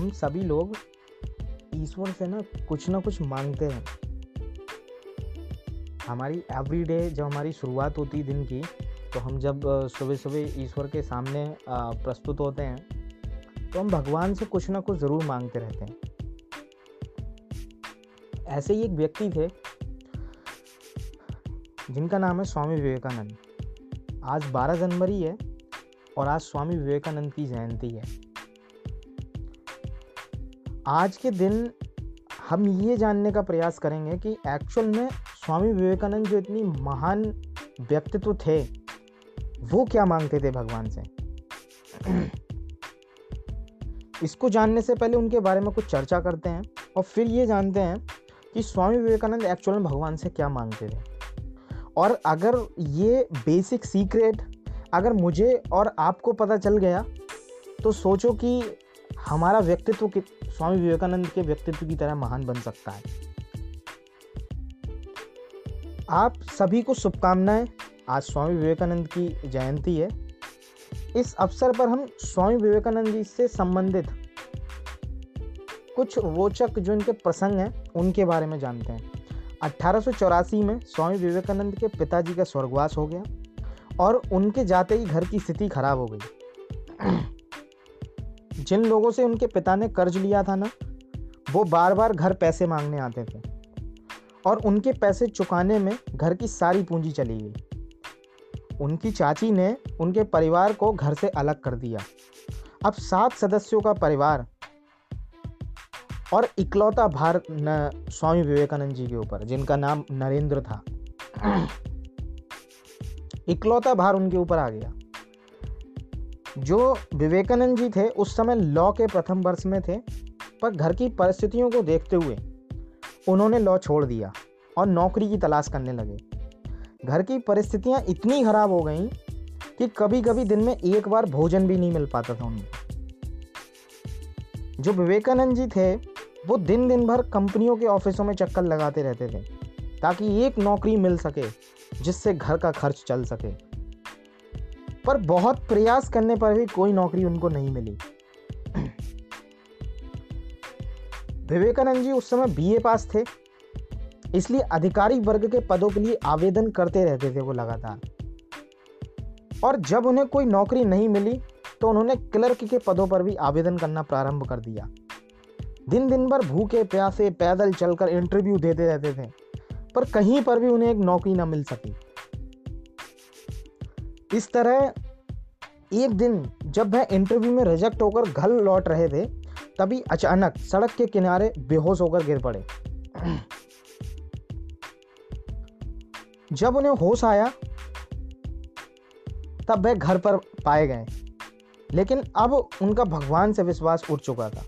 हम सभी लोग ईश्वर से ना कुछ ना कुछ मांगते हैं। हमारी एवरीडे जब हमारी शुरुआत होती है दिन की तो हम जब सुबह सुबह ईश्वर के सामने प्रस्तुत होते हैं तो हम भगवान से कुछ ना कुछ ज़रूर मांगते रहते हैं। ऐसे ही एक व्यक्ति थे, जिनका नाम है स्वामी विवेकानंद। आज 12 जनवरी है और आज स्वामी विवेकानंद की जयंती है। आज के दिन हम ये जानने का प्रयास करेंगे कि एक्चुअल में स्वामी विवेकानंद जो इतनी महान व्यक्तित्व थे, वो क्या मांगते थे भगवान से? इसको जानने से पहले उनके बारे में कुछ चर्चा करते हैं और फिर ये जानते हैं कि स्वामी विवेकानंद एक्चुअल में भगवान से क्या मांगते थे। और अगर ये बेसिक सीक्रेट अगर मुझे और आपको पता चल गया तो सोचो कि हमारा व्यक्तित्व स्वामी विवेकानंद के व्यक्तित्व की तरह महान बन सकता है। आप सभी को शुभकामनाएँ। आज स्वामी विवेकानंद की जयंती है। इस अवसर पर हम स्वामी विवेकानंद जी से संबंधित कुछ रोचक जो इनके प्रसंग हैं, उनके बारे में जानते हैं। चौरासी में स्वामी विवेकानंद के पिताजी का स्वर्गवास हो गया और उनके जाते ही घर की स्थिति खराब हो गई। जिन लोगों से उनके पिता ने कर्ज लिया था ना, वो बार बार घर पैसे मांगने आते थे और उनके पैसे चुकाने में घर की सारी पूंजी चली गई। उनकी चाची ने उनके परिवार को घर से अलग कर दिया। अब सात सदस्यों का परिवार और इकलौता भार स्वामी विवेकानंद जी के ऊपर, जिनका नाम नरेंद्र था। इकलौता भार उनके ऊपर आ गया। जो विवेकानंद जी थे, उस समय लॉ के प्रथम वर्ष में थे, पर घर की परिस्थितियों को देखते हुए उन्होंने लॉ छोड़ दिया और नौकरी की तलाश करने लगे। घर की परिस्थितियाँ इतनी खराब हो गई कि कभी कभी दिन में एक बार भोजन भी नहीं मिल पाता था उनको जो विवेकानंद जी थे, वो दिन दिन भर कंपनियों के ऑफिसों में चक्कर लगाते रहते थे, ताकि एक नौकरी मिल सके जिससे घर का खर्च चल सके। पर बहुत प्रयास करने पर भी कोई नौकरी उनको नहीं मिली। विवेकानंद जी उस समय बीए पास थे, इसलिए अधिकारी वर्ग के पदों के लिए आवेदन करते रहते थे वो लगातार। और जब उन्हें कोई नौकरी नहीं मिली तो उन्होंने क्लर्क के पदों पर भी आवेदन करना प्रारंभ कर दिया। दिन दिन भर भूखे, प्यासे, पैदल चलकर इंटरव्यू देते रहते थे, पर कहीं पर भी उन्हें एक नौकरी ना मिल सकी। इस तरह एक दिन जब वह इंटरव्यू में रिजेक्ट होकर घर लौट रहे थे, तभी अचानक सड़क के किनारे बेहोश होकर गिर पड़े। जब उन्हें होश आया, तब वह घर पर पाए गए। लेकिन अब उनका भगवान से विश्वास उठ चुका था।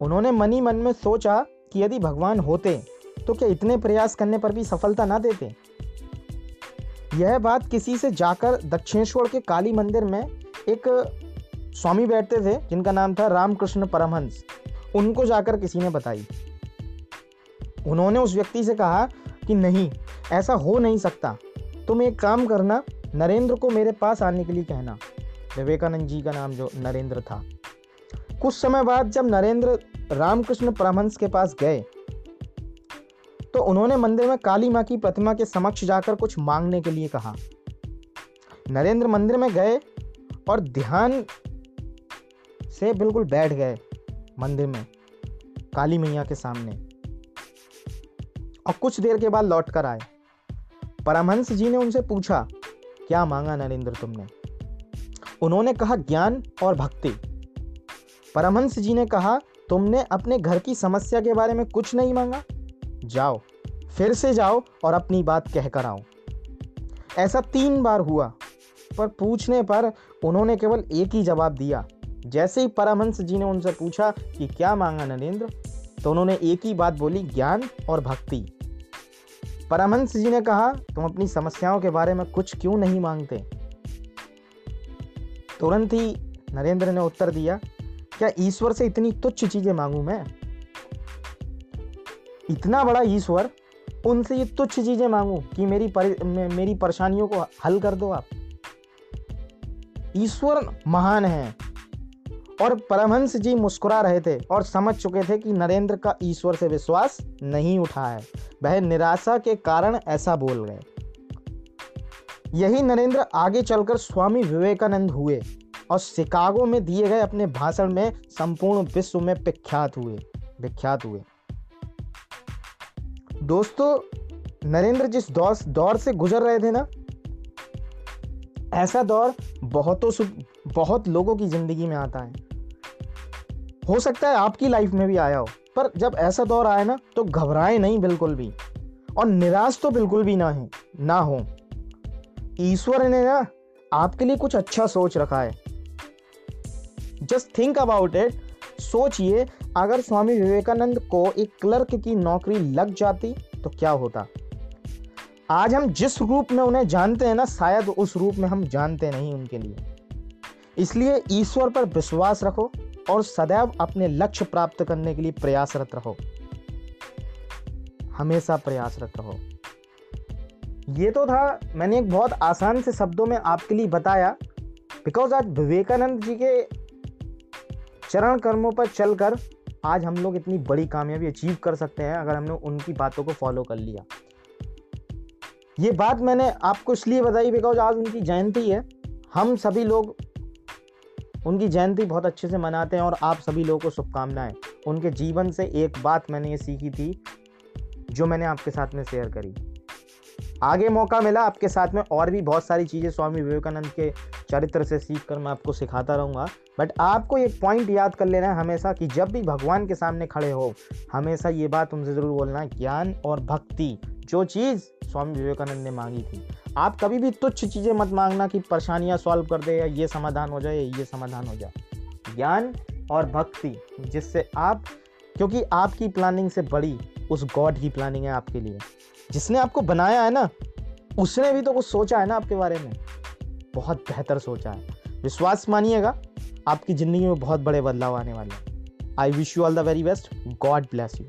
उन्होंने मनी मन में सोचा कि यदि भगवान होते तो क्या इतने प्रयास करने पर भी सफलता ना देते? यह बात किसी से जाकर दक्षिणेश्वर के काली मंदिर में एक स्वामी बैठते थे, जिनका नाम था रामकृष्ण परमहंस। उनको जाकर किसी ने बताई। उन्होंने उस व्यक्ति से कहा कि नहीं, ऐसा हो नहीं सकता। तुम एक काम करना, नरेंद्र को मेरे पास आने के लिए कहना। विवेकानंद जी का नाम जो नरेंद्र था। कुछ समय बाद जब नरेंद्र रामकृष्ण परमहंस के पास गए तो उन्होंने मंदिर में काली माँ की प्रतिमा के समक्ष जाकर कुछ मांगने के लिए कहा। नरेंद्र मंदिर में गए और ध्यान से बिल्कुल बैठ गए मंदिर में, काली मैया के सामने। और कुछ देर के बाद लौट कर आए। परमहंस जी ने उनसे पूछा, क्या मांगा नरेंद्र तुमने? उन्होंने कहा, ज्ञान और भक्ति। परमहंस जी ने कहा, तुमने अपने घर की समस्या के बारे में कुछ नहीं मांगा? जाओ, फिर से जाओ और अपनी बात कह कर आओ। ऐसा तीन बार हुआ, पर पूछने पर उन्होंने केवल एक ही जवाब दिया। जैसे ही परमहंस जी ने उनसे पूछा कि क्या मांगा नरेंद्र तो उन्होंने एक ही बात बोली, ज्ञान और भक्ति। परमहंस जी ने कहा, तुम अपनी समस्याओं के बारे में कुछ क्यों नहीं मांगते? तुरंत ही नरेंद्र ने उत्तर दिया, क्या ईश्वर से इतनी तुच्छ चीज़ें मांगू मैं? इतना बड़ा ईश्वर उनसे ये तुच्छ चीज़ें मांगू कि मेरी परि, मेरी परेशानियों को हल कर दो आप। ईश्वर महान है और परमहंस जी मुस्कुरा रहे थे और समझ चुके थे कि नरेंद्र का ईश्वर से विश्वास नहीं उठा है। वह निराशा के कारण ऐसा बोल गए। यही नरेंद्र आगे चलकर स्वामी विवेकानंद हुए और शिकागो में दिए गए अपने भाषण में संपूर्ण विश्व में विख्यात हुए विख्यात हुए। दोस्तों, नरेंद्र जिस दौर दौर से गुजर रहे थे ना, ऐसा दौर बहुतों बहुत लोगों की ज़िंदगी में आता है। हो सकता है आपकी लाइफ में भी आया हो, पर जब ऐसा दौर आए ना तो घबराए नहीं बिल्कुल भी, और निराश तो बिल्कुल भी ना है ना हो। ईश्वर ने ना, आपके लिए कुछ अच्छा सोच रखा है। जस्ट थिंक अबाउट इट सोचिए अगर स्वामी विवेकानंद को एक क्लर्क की नौकरी लग जाती तो क्या होता? आज हम जिस रूप में उन्हें जानते हैं ना, शायद उस रूप में हम जानते नहीं उनके लिए। इसलिए ईश्वर पर विश्वास रखो और सदैव अपने लक्ष्य प्राप्त करने के लिए प्रयासरत रहो। हमेशा प्रयासरत रहो। ये तो था, मैंने एक बहुत आसान से शब्दों में आपके लिए बताया बिकॉज़ आज विवेकानंद जी के चरण कर्मों पर चलकर आज हम लोग इतनी बड़ी कामयाबी अचीव कर सकते हैं अगर हमने उनकी बातों को फॉलो कर लिया। ये बात मैंने आपको इसलिए बताई बिकॉज़ आज उनकी जयंती है। हम सभी लोग उनकी जयंती बहुत अच्छे से मनाते हैं और आप सभी लोगों को शुभकामनाएँ। उनके जीवन से एक बात मैंने ये सीखी थी, जो मैंने आपके साथ में शेयर करी। आगे मौका मिला आपके साथ में और भी बहुत सारी चीज़ें स्वामी विवेकानंद के चरित्र से सीख कर मैं आपको सिखाता रहूँगा। बट आपको एक पॉइंट याद कर लेना है हमेशा कि जब भी भगवान के सामने खड़े हो, हमेशा ये बात उनसे ज़रूर बोलना, ज्ञान और भक्ति, जो चीज़ स्वामी विवेकानंद ने मांगी थी। आप कभी भी तुच्छ चीज़ें मत मांगना कि परेशानियाँ सॉल्व कर दे या ये समाधान हो जाए, ये समाधान हो जाए। ज्ञान और भक्ति, जिससे आप, क्योंकि आपकी प्लानिंग से बड़ी, उस गॉड की प्लानिंग है आपके लिए। जिसने आपको बनाया है ना, उसने भी तो कुछ सोचा है ना आपके बारे में। बहुत बेहतर सोचा है। विश्वास मानिएगा, आपकी ज़िंदगी में बहुत बड़े बदलाव आने वाले हैं। I wish you all the very best God bless you